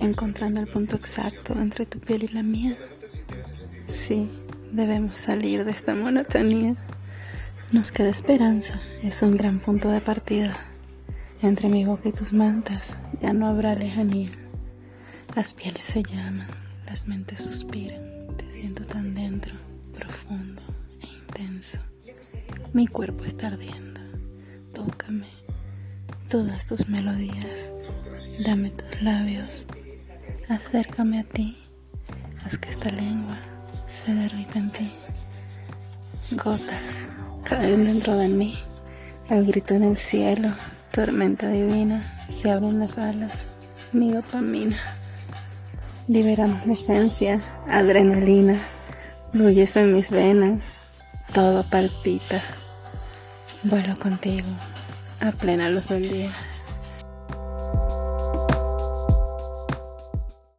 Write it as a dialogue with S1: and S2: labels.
S1: encontrando el punto exacto entre tu piel y la mía. Sí, debemos salir de esta monotonía. Nos queda esperanza, es un gran punto de partida. Entre mi boca y tus mantas ya no habrá lejanía. Las pieles se llaman, las mentes suspiran, te siento tan dentro, profundo e intenso. Mi cuerpo está ardiendo, tócame, todas tus melodías, dame tus labios, acércame a ti, haz que esta lengua se derrita en ti. Gotas caen dentro de mí, el grito en el cielo, tormenta divina, se abren las alas, mi dopamina. Liberamos la esencia, adrenalina, fluyes en mis venas, todo palpita. Vuelo contigo a plena luz del día.